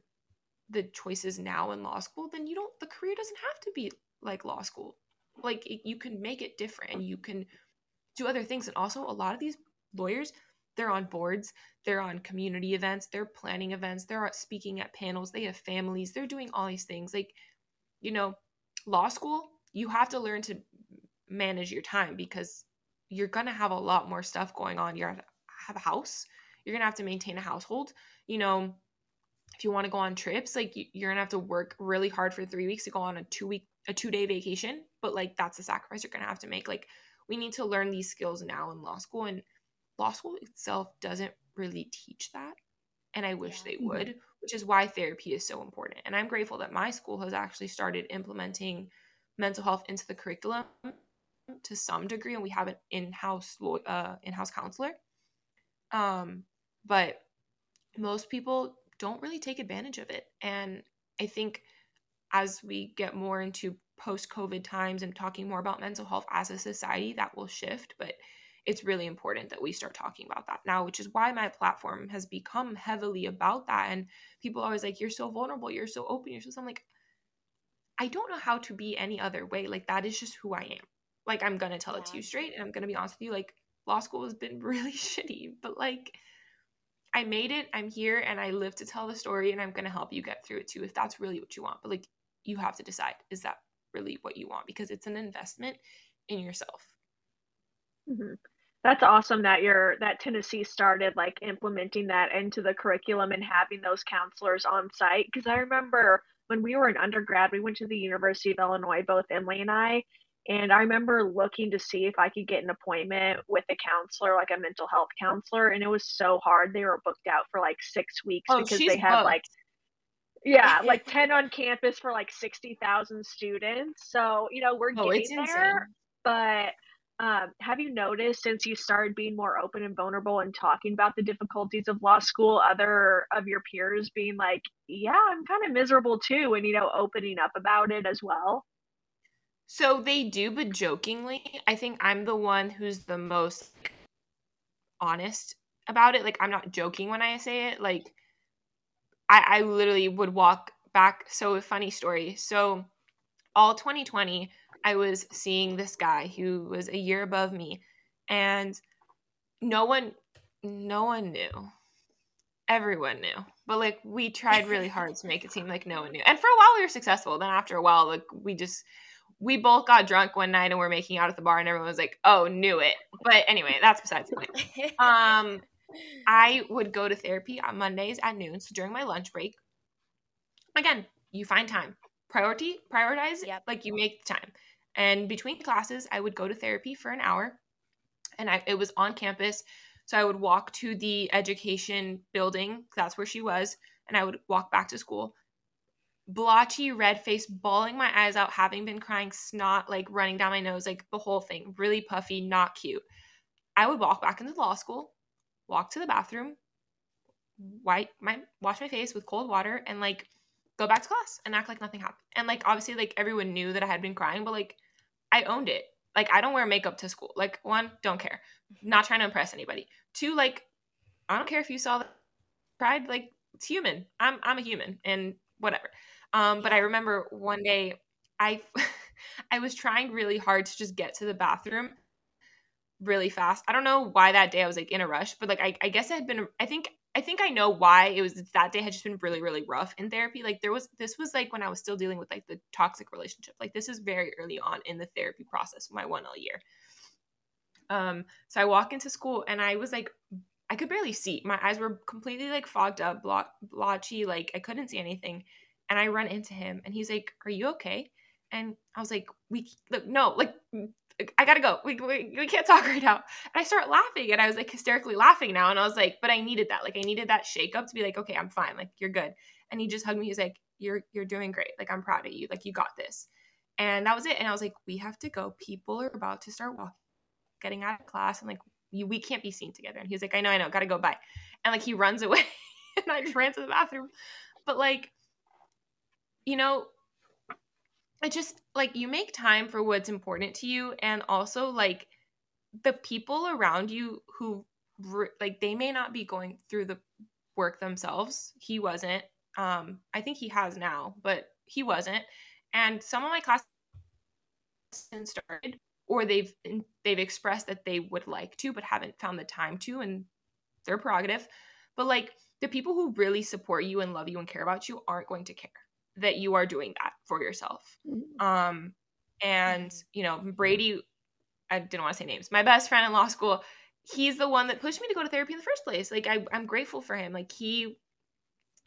the choices now in law school then you don't the career doesn't have to be like law school. Like it, you can make it different and you can do other things. And also a lot of these lawyers they're on boards they're on community events they're planning events they're speaking at panels they have families they're doing all these things. Like you know law school you have to learn to manage your time because you're going to have a lot more stuff going on. You're have a house you're gonna have to maintain a household you know if you want to go on trips like you're gonna have to work really hard for three weeks to go on a two week a two day vacation but like that's a sacrifice you're gonna have to make like we need to learn these skills now in law school and law school itself doesn't really teach that and i wish yeah. they would mm-hmm. which is why therapy is so important and i'm grateful that my school has actually started implementing mental health into the curriculum to some degree and we have an in-house uh, in-house counselor um, but most people don't really take advantage of it. And I think as we get more into post COVID times and talking more about mental health as a society, that will shift. But it's really important that we start talking about that now, which is why my platform has become heavily about that. And people always like, you're so vulnerable, you're so open, you're so I'm like, I don't know how to be any other way. Like that is just who I am. Like I'm gonna tell yeah. it to you straight and I'm gonna be honest with you. Like law school has been *laughs* really shitty, but like I made it, I'm here, and I live to tell the story, and I'm gonna help you get through it too if that's really what you want. But like you have to decide is that really what you want because it's an investment in yourself. Mm-hmm. That's awesome that you're that Tennessee started like implementing that into the curriculum and having those counselors on site. Because I remember when we were in undergrad, we went to the University of Illinois, both Emily and I, and I remember looking to see if I could get an appointment with a counselor, like a mental health counselor. And it was so hard. They were booked out for like six weeks oh, because they had booked. like, yeah, *laughs* like 10 on campus for like 60,000 students. So, you know, we're oh, getting there. But um, have you noticed since you started being more open and vulnerable and talking about the difficulties of law school, other of your peers being like, yeah, I'm kind of miserable too, and, you know, opening up about it as well? So they do, but jokingly, I think I'm the one who's the most honest about it. Like I'm not joking when I say it. Like I, I literally would walk back. So funny story. So all 2020, I was seeing this guy who was a year above me, and no one, no one knew. Everyone knew, but like we tried really hard to make it seem like no one knew. And for a while, we were successful. Then after a while, like we just we both got drunk one night and we're making out at the bar and everyone was like, "Oh, knew it." But anyway, that's besides the point. *laughs* Um, I would go to therapy on Mondays at noon, so during my lunch break. Again, you find time. Priority, prioritize. Yep. Like you make the time. And between classes, I would go to therapy for an hour, and I, it was on campus. So I would walk to the education building. That's where she was, and I would walk back to school blotchy red face bawling my eyes out having been crying snot like running down my nose like the whole thing. Really puffy not cute. I would walk back into law school walk to the bathroom wipe my wash my face with cold water and like go back to class and act like nothing happened. And like obviously like everyone knew that i had been crying but like i owned it. Like i don't wear makeup to school. Like one don't care. Not trying to impress anybody. Two like i don't care if you saw that cried like it's human. I'm i'm a human and whatever um, but I remember one day I *laughs* I was trying really hard to just get to the bathroom really fast. I don't know why that day I was like in a rush, but like I, I guess it had been I think I think I know why it was that day had just been really, really rough in therapy. Like there was this was like when I was still dealing with like the toxic relationship. Like this is very early on in the therapy process, my one L year. Um, so I walk into school and I was like I could barely see. My eyes were completely like fogged up, blotchy, like I couldn't see anything and I run into him and he's like, Are you okay? And I was like, We look, no, mm, like, I gotta go. We, we, we can't *laughs* talk right now. And I start laughing and I was like hysterically laughing now. And I was like, But I needed that. Like, I needed that shake up to be like, Okay, I'm fine. Like, you're good. And he just hugged me. He's like, You're, you're doing great. Like, I'm proud of you. Like, you got this. And that was it. And I was like, We have to go. People are about to start walking, getting out of class. And like, you, we can't be seen together. And he was like, I know, I know, gotta go. Bye. And like, he runs away. *laughs* and I just ran to the bathroom. But like, you know, I just like you make time for what's important to you and also like the people around you who like they may not be going through the work themselves. He wasn't. Um I think he has now, but he wasn't. And some of my class started or they've they've expressed that they would like to but haven't found the time to and their prerogative. But like the people who really support you and love you and care about you aren't going to care that you are doing that for yourself. Mm-hmm. Um, and you know, Brady, I didn't want to say names. My best friend in law school, he's the one that pushed me to go to therapy in the first place. Like I, I'm grateful for him. Like he,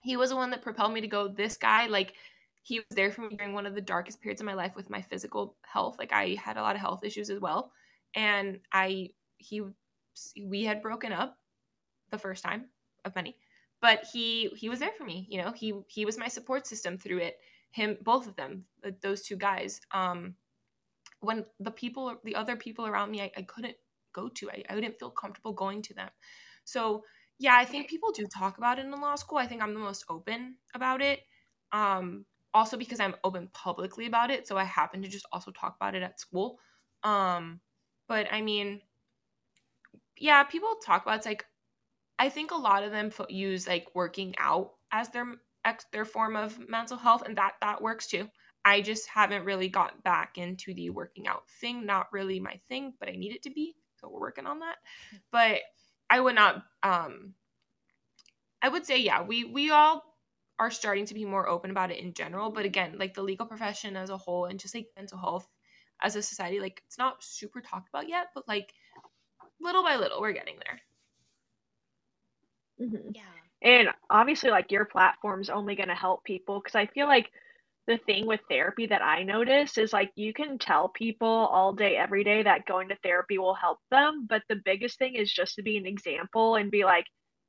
he was the one that propelled me to go. This guy, like he was there for me during one of the darkest periods of my life with my physical health. Like I had a lot of health issues as well, and I, he, we had broken up the first time of many but he he was there for me you know he he was my support system through it him both of them those two guys. Um when the people the other people around me i, I couldn't go to I, I didn't feel comfortable going to them. So yeah i think people do talk about it in law school. I think i'm the most open about it. Um also because i'm open publicly about it so i happen to just also talk about it at school. Um but i mean yeah people talk about it's like I think a lot of them use like working out as their their form of mental health, and that that works too. I just haven't really gotten back into the working out thing. Not really my thing, but I need it to be. So we're working on that. But I would not. Um, I would say yeah, we we all are starting to be more open about it in general. But again, like the legal profession as a whole, and just like mental health as a society, like it's not super talked about yet. But like little by little, we're getting there. Mm-hmm. Yeah. And obviously, like your platform's only going to help people because I feel like the thing with therapy that I notice is like you can tell people all day, every day that going to therapy will help them. But the biggest thing is just to be an example and be like,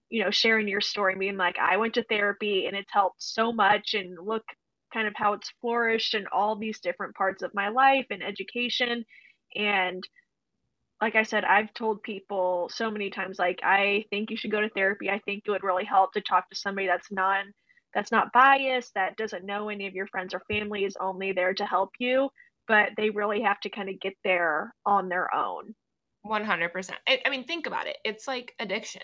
you know, sharing your story, being like, I went to therapy and it's helped so much, and look kind of how it's flourished in all these different parts of my life and education. And like I said, I've told people so many times, like, I think you should go to therapy. I think it would really help to talk to somebody that's non that's not biased, that doesn't know any of your friends or family, is only there to help you, but they really have to kind of get there on their own. 100%. I, I mean, think about it. It's like addiction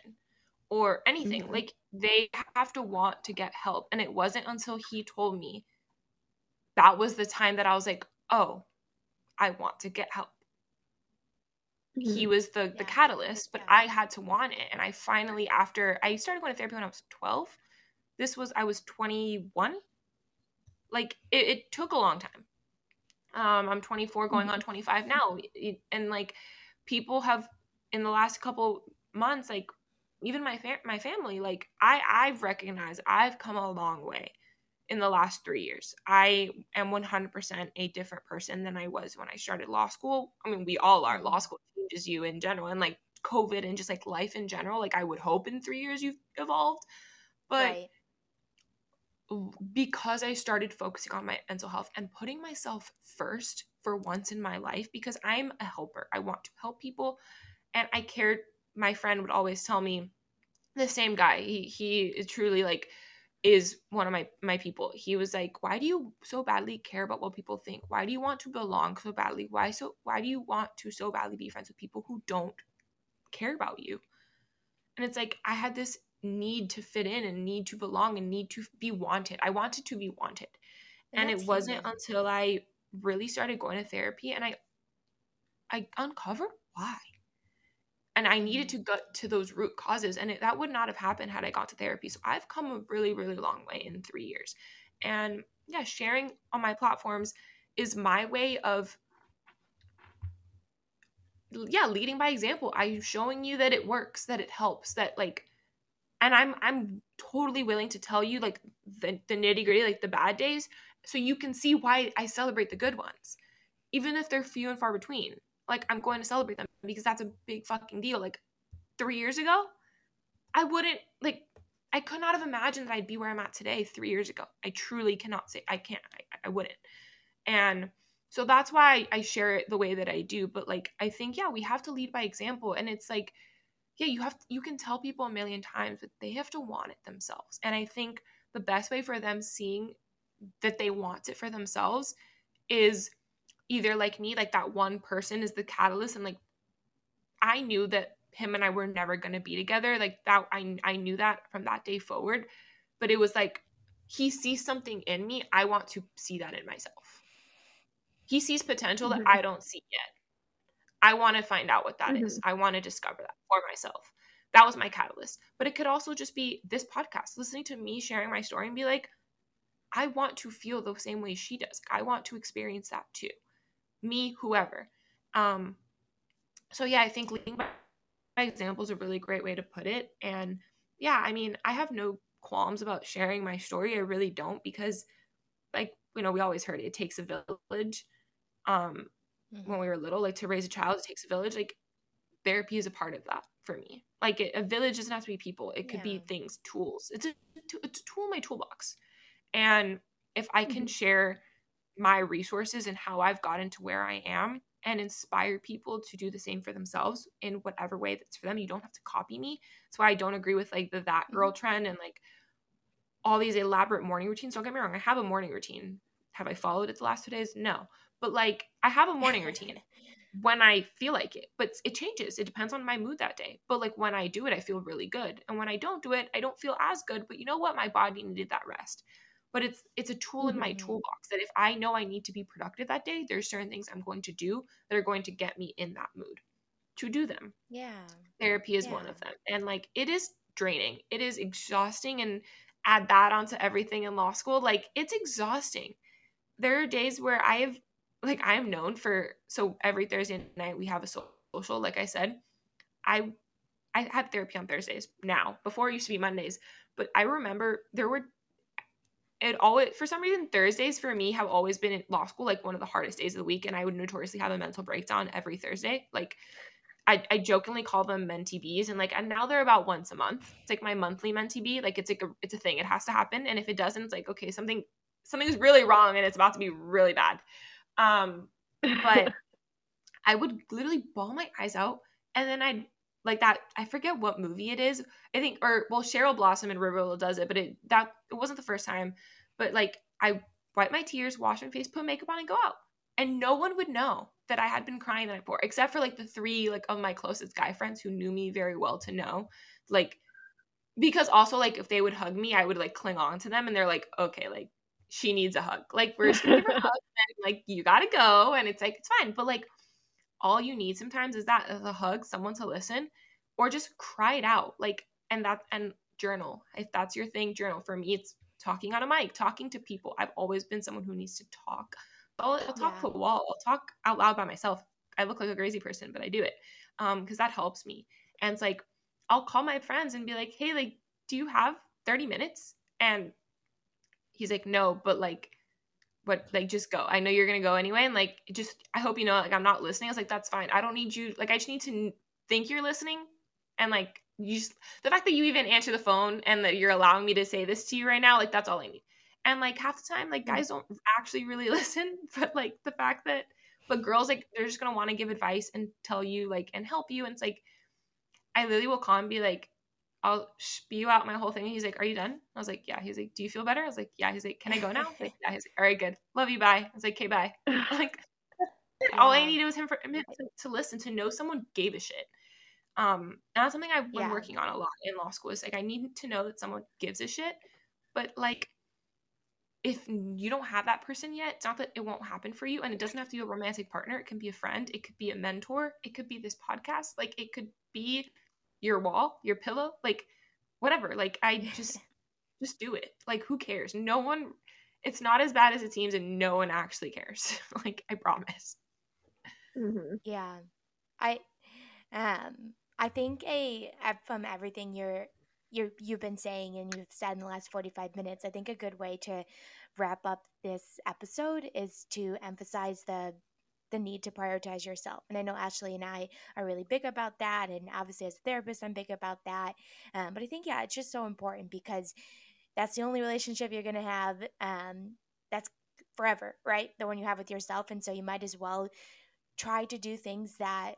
or anything. Mm-hmm. Like, they have to want to get help. And it wasn't until he told me that was the time that I was like, oh, I want to get help mm-hmm. he was the yeah. the catalyst but yeah. i had to want it and i finally after i started going to therapy when i was 12 this was i was 21 like it, it took a long time Um, I'm 24, going on 25 now, and like people have in the last couple months, like even my fa- my family, like I I've recognized I've come a long way in the last three years. I am 100% a different person than I was when I started law school. I mean, we all are. Law school changes you in general, and like COVID and just like life in general. Like I would hope in three years you've evolved, but. Right because I started focusing on my mental health and putting myself first for once in my life because I'm a helper. I want to help people and I cared my friend would always tell me the same guy. He he is truly like is one of my my people. He was like, "Why do you so badly care about what people think? Why do you want to belong so badly? Why so why do you want to so badly be friends with people who don't care about you?" And it's like I had this need to fit in and need to belong and need to be wanted. I wanted to be wanted. And, and it wasn't human. until I really started going to therapy and I I uncovered why. And I needed mm-hmm. to get to those root causes and it, that would not have happened had I gone to therapy. So I've come a really really long way in 3 years. And yeah, sharing on my platforms is my way of yeah, leading by example. I'm showing you that it works, that it helps, that like and i'm i'm totally willing to tell you like the, the nitty gritty like the bad days so you can see why i celebrate the good ones even if they're few and far between like i'm going to celebrate them because that's a big fucking deal. Like three years ago i wouldn't like i could not have imagined that i'd be where i'm at today three years ago. I truly cannot say i can't i, I wouldn't. And so that's why I share it the way that i do. But like i think yeah we have to lead by example. And it's like yeah, you have to, you can tell people a million times, but they have to want it themselves. And I think the best way for them seeing that they want it for themselves is either like me, like that one person is the catalyst, and like I knew that him and I were never going to be together. Like that, I I knew that from that day forward. But it was like he sees something in me. I want to see that in myself. He sees potential mm-hmm. that I don't see yet. I want to find out what that mm-hmm. is. I want to discover that for myself. That was my catalyst. But it could also just be this podcast, listening to me sharing my story and be like, I want to feel the same way she does. I want to experience that too. Me, whoever. Um, so yeah, I think leading by example is a really great way to put it. And yeah, I mean, I have no qualms about sharing my story. I really don't because like, you know, we always heard it, it takes a village. Um, mm-hmm. when we were little like to raise a child it takes a village like therapy is a part of that for me like it, a village doesn't have to be people it could yeah. be things tools it's a, it's a tool in my toolbox and if i can mm-hmm. share my resources and how i've gotten to where i am and inspire people to do the same for themselves in whatever way that's for them you don't have to copy me that's why i don't agree with like the that girl mm-hmm. trend and like all these elaborate morning routines don't get me wrong i have a morning routine have i followed it the last two days no but like I have a morning routine *laughs* when I feel like it, but it changes. It depends on my mood that day. But like when I do it, I feel really good. And when I don't do it, I don't feel as good. But you know what? My body needed that rest. But it's it's a tool in my mm-hmm. toolbox that if I know I need to be productive that day, there's certain things I'm going to do that are going to get me in that mood to do them. Yeah. Therapy is yeah. one of them. And like it is draining. It is exhausting and add that onto everything in law school. Like it's exhausting. There are days where I have like I am known for so every Thursday night we have a social. Like I said, I I have therapy on Thursdays now. Before it used to be Mondays, but I remember there were it always for some reason Thursdays for me have always been in law school like one of the hardest days of the week, and I would notoriously have a mental breakdown every Thursday. Like I, I jokingly call them mentee and like and now they're about once a month. It's like my monthly mentee. Like it's like a it's a thing. It has to happen. And if it doesn't, it's like, okay, something something's really wrong and it's about to be really bad. Um, but *laughs* I would literally bawl my eyes out and then I'd like that I forget what movie it is. I think or well Cheryl Blossom in Riverdale does it, but it that it wasn't the first time. But like I wipe my tears, wash my face, put makeup on, and go out. And no one would know that I had been crying the night before, except for like the three like of my closest guy friends who knew me very well to know. Like because also like if they would hug me, I would like cling on to them and they're like, okay, like she needs a hug. Like we're just gonna give her a *laughs* hug and like you gotta go. And it's like it's fine. But like all you need sometimes is that a hug, someone to listen, or just cry it out. Like and that and journal. If that's your thing, journal. For me, it's talking on a mic, talking to people. I've always been someone who needs to talk I'll, I'll talk yeah. to a wall. I'll talk out loud by myself. I look like a crazy person, but I do it um because that helps me. And it's like I'll call my friends and be like, "Hey, like, do you have 30 minutes?" And he's like, "No, but like." What like just go? I know you're gonna go anyway, and like just I hope you know like I'm not listening. I was like, that's fine. I don't need you. Like I just need to think you're listening, and like you just the fact that you even answer the phone and that you're allowing me to say this to you right now, like that's all I need. And like half the time, like mm. guys don't actually really *laughs* listen, but like the fact that but girls like they're just gonna want to give advice and tell you like and help you. And it's like I literally will call and be like, I'll spew out my whole thing. And he's like, Are you done? I was like, Yeah. He's like, Do you feel better? I was like, Yeah. He's like, Can I go now? I like, yeah. He's like, All right, good. Love you. Bye. I was like, Okay, bye. *laughs* like all I needed was him for him to, to listen, to know someone gave a shit. Um, and that's something I've been yeah. working on a lot in law school. Is like I need to know that someone gives a shit, but like if you don't have that person yet, it's not that it won't happen for you, and it doesn't have to be a romantic partner. It can be a friend. It could be a mentor. It could be this podcast. Like it could be your wall, your pillow, like whatever. Like I just just do it. Like who cares? No one. It's not as bad as it seems, and no one actually cares. *laughs* like I promise. Mm-hmm. Yeah, I um I think a from everything you're you you've been saying and you've said in the last 45 minutes, I think a good way to wrap up this episode is to emphasize the the need to prioritize yourself. And I know Ashley and I are really big about that. And obviously, as a therapist, I'm big about that. Um, but I think, yeah, it's just so important because that's the only relationship you're going to have um, that's forever, right? The one you have with yourself. And so you might as well try to do things that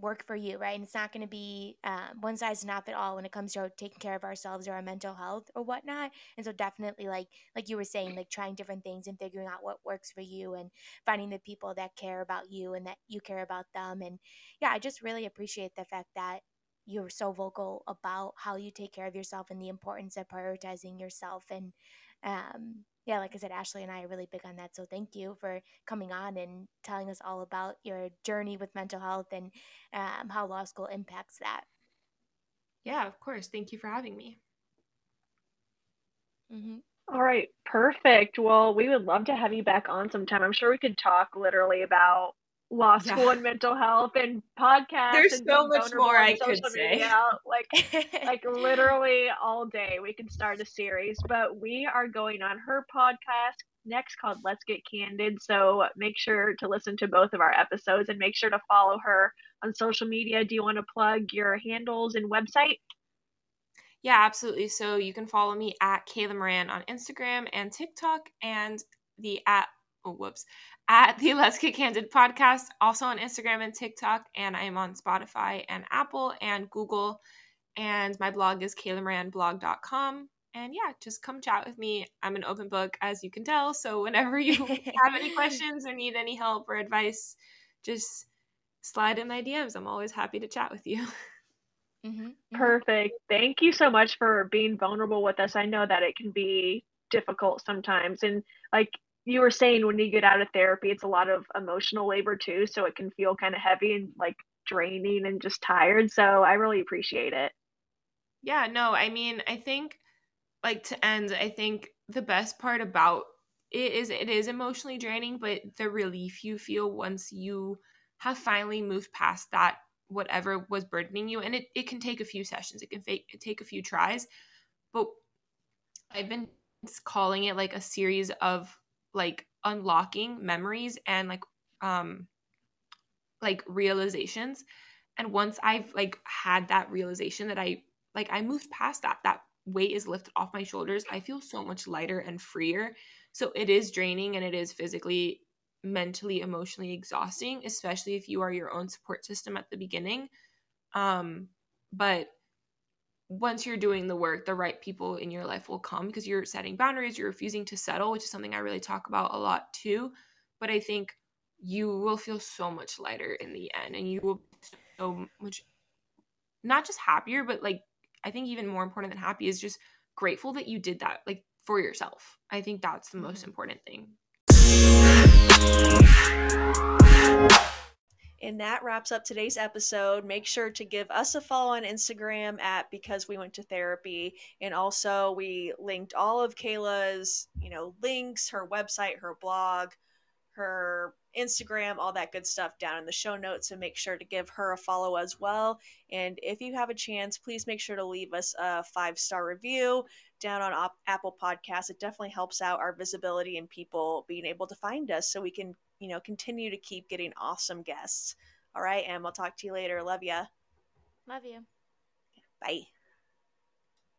work for you, right? And it's not going to be um, one size not fit all when it comes to taking care of ourselves or our mental health or whatnot. And so definitely, like like you were saying, like trying different things and figuring out what works for you and finding the people that care about you and that you care about them. And yeah, I just really appreciate the fact that you're so vocal about how you take care of yourself and the importance of prioritizing yourself and um, yeah, like I said, Ashley and I are really big on that. So thank you for coming on and telling us all about your journey with mental health and um, how law school impacts that. Yeah, of course. Thank you for having me. Mm-hmm. All right, perfect. Well, we would love to have you back on sometime. I'm sure we could talk literally about law school yeah. and mental health and podcasts. There's and so much more I could say. Like *laughs* like literally all day we can start a series. But we are going on her podcast next called Let's Get Candid. So make sure to listen to both of our episodes and make sure to follow her on social media. Do you want to plug your handles and website? Yeah, absolutely. So you can follow me at Kayla Morán on Instagram and TikTok and the at oh whoops at the Let's Get Candid podcast, also on Instagram and TikTok, and I am on Spotify and Apple and Google. And my blog is kaylamoranblog.com. And yeah, just come chat with me. I'm an open book, as you can tell. So whenever you *laughs* have any questions or need any help or advice, just slide in my DMs. I'm always happy to chat with you. *laughs* Mm-hmm. mm-hmm. Perfect. Thank you so much for being vulnerable with us. I know that it can be difficult sometimes. And like you were saying when you get out of therapy it's a lot of emotional labor too so it can feel kind of heavy and like draining and just tired so i really appreciate it. Yeah no i mean i think like to end i think the best part about it is it is emotionally draining but the relief you feel once you have finally moved past that whatever was burdening you and it, it can take a few sessions it can fake, take a few tries but i've been calling it like a series of like unlocking memories and like um like realizations. And once i've like had that realization that i like i moved past that that weight is lifted off my shoulders i feel so much lighter and freer. So it is draining and it is physically mentally emotionally exhausting especially if you are your own support system at the beginning. Um but once you're doing the work, the right people in your life will come because you're setting boundaries, you're refusing to settle, which is something I really talk about a lot too. But I think you will feel so much lighter in the end and you will be so much not just happier, but like I think even more important than happy is just grateful that you did that like for yourself. I think that's the most mm-hmm. important thing. And that wraps up today's episode. Make sure to give us a follow on Instagram at because we went to therapy. And also we linked all of Kayla's, you know, links, her website, her blog, her Instagram, all that good stuff down in the show notes. So make sure to give her a follow as well. And if you have a chance, please make sure to leave us a five star review down on Apple Podcasts. It definitely helps out our visibility and people being able to find us so we can, you know, continue to keep getting awesome guests. All right. And we'll talk to you later. Love ya. Love you. Bye.